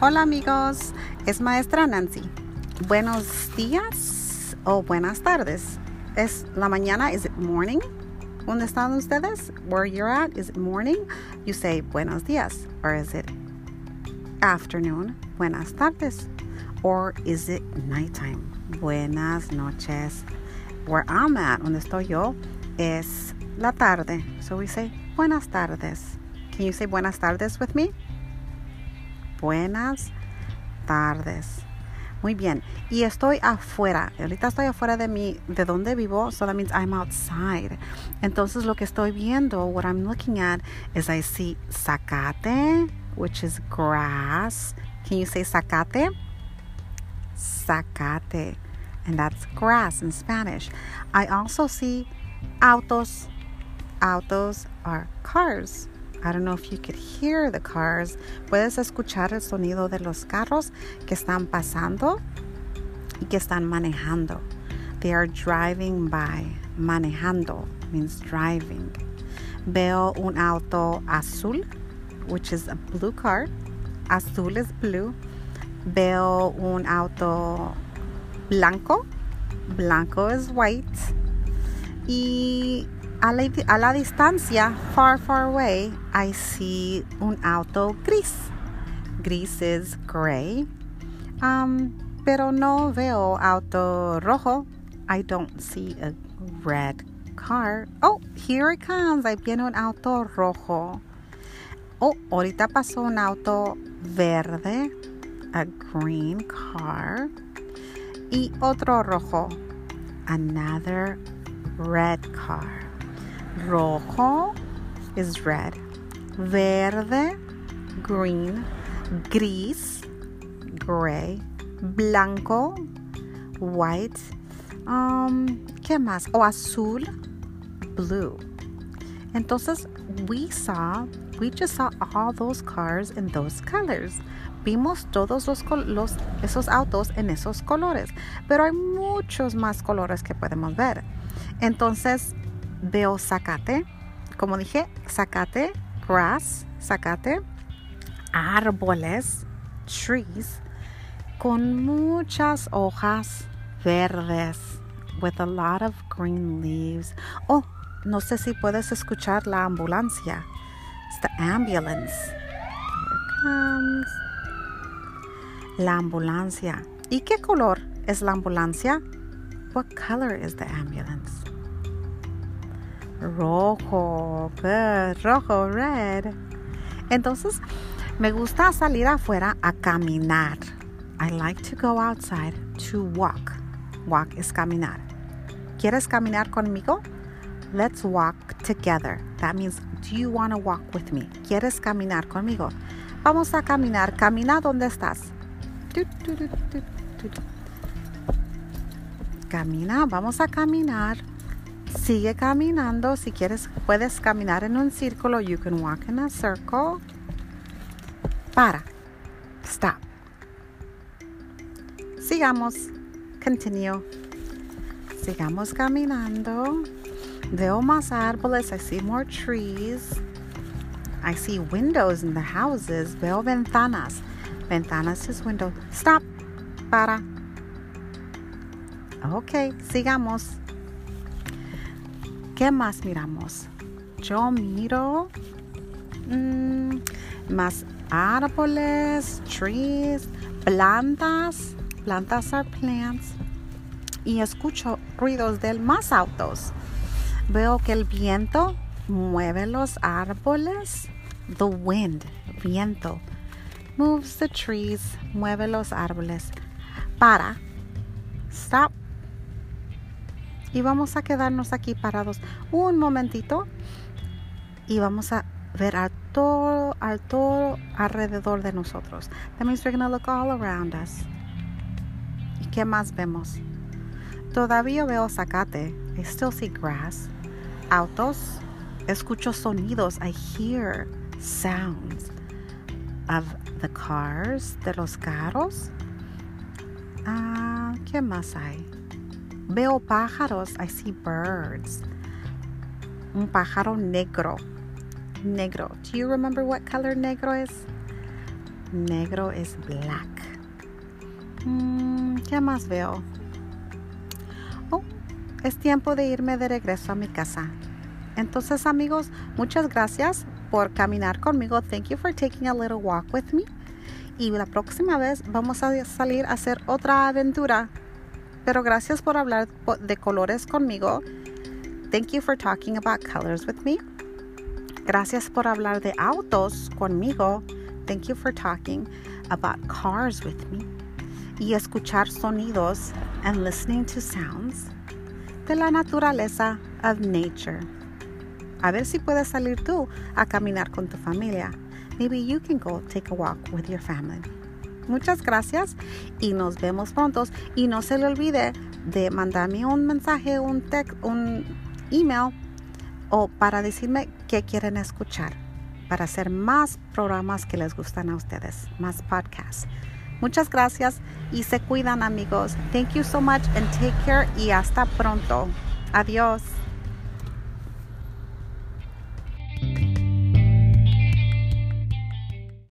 Hola amigos, es maestra Nancy. Buenos días o buenas tardes. Es la mañana, is it morning? ¿Dónde están ustedes? Where you're at, is it morning? You say buenos días. Or is it afternoon? Buenas tardes. Or is it nighttime? Buenas noches. Where I'm at, donde estoy yo, es la tarde. So we say buenas tardes. Can you say buenas tardes with me? Buenas tardes. Muy bien. Y estoy afuera. Ahorita estoy afuera de mi, de donde vivo. So that means I'm outside. Entonces lo que estoy viendo, what I'm looking at, is I see zacate, which is grass. Can you say zacate? Zacate. And that's grass in Spanish. I also see autos. Autos are cars. I don't know if you could hear the cars. Puedes escuchar el sonido de los carros que están pasando y que están manejando. They are driving by. Manejando means driving. Veo un auto azul, which is a blue car. Azul is blue. Veo un auto blanco. Blanco is white. Y a la, distancia, far, far away, I see un auto gris. Gris is gray. Um, pero no veo auto rojo. I don't see a red car. Oh, here it comes. Ahí viene un auto rojo. Oh, ahorita pasó un auto verde. A green car. Y otro rojo. Another red car. Rojo is red. Verde, green. Gris, gray. Blanco, white. Um, ¿Qué más? O azul, blue. Entonces, we saw, we just saw all those cars in those colors. Vimos todos los, los, esos autos en esos colores, pero hay muchos más colores que podemos ver. Entonces, veo zacate, como dije, zacate, grass, zacate, árboles, trees, con muchas hojas verdes, with a lot of green leaves. Oh, no sé si puedes escuchar la ambulancia. It's the ambulance. Here comes. La ambulancia. ¿Y qué color es la ambulancia? What color is the ambulance? Rojo, good, rojo, red. Entonces, me gusta salir afuera a caminar. I like to go outside to walk. Walk es caminar. ¿Quieres caminar conmigo? Let's walk together. That means, do you want to walk with me? ¿Quieres caminar conmigo? Vamos a caminar. Camina donde estás. Camina, vamos a caminar. Sigue caminando. Si quieres, puedes caminar en un círculo. You can walk in a circle. Para. Stop. Sigamos. Continue. Sigamos caminando. Veo más árboles. I see more trees. I see windows in the houses. Veo ventanas. Ventanas is window. Stop. Para. Ok, sigamos. ¿Qué más miramos? Yo miro mmm, más árboles, trees, plantas, plantas are plants y escucho ruidos de más autos. Veo que el viento mueve los árboles. The wind, viento, moves the trees, mueve los árboles. Para. Stop y vamos a quedarnos aquí parados un momentito y vamos a ver a todo, a todo alrededor de nosotros. That means we're going to look all around us. ¿Y qué más vemos? Todavía veo zacate. I still see grass. Autos. Escucho sonidos. I hear sounds of the cars, de los carros. Ah, ¿qué más hay? Veo pájaros. I see birds. Un pájaro negro. Negro. Do you remember what color negro is? Negro es black. Mm, ¿Qué más veo? Oh, es tiempo de irme de regreso a mi casa. Entonces amigos, muchas gracias por caminar conmigo. Thank you for taking a little walk with me. Y la próxima vez vamos a salir a hacer otra aventura. Pero gracias por hablar de colores conmigo. Thank you for talking about colors with me. Gracias por hablar de autos conmigo. Thank you for talking about cars with me. Y escuchar sonidos and listening to sounds de la naturaleza of nature. A ver si puedes salir tú a caminar con tu familia. Maybe you can go take a walk with your family. Muchas gracias y nos vemos pronto. Y no se le olvide de mandarme un mensaje, un text, un email o para decirme qué quieren escuchar para hacer más programas que les gustan a ustedes, más podcasts. Muchas gracias y se cuidan amigos. Thank you so much and take care y hasta pronto. Adiós.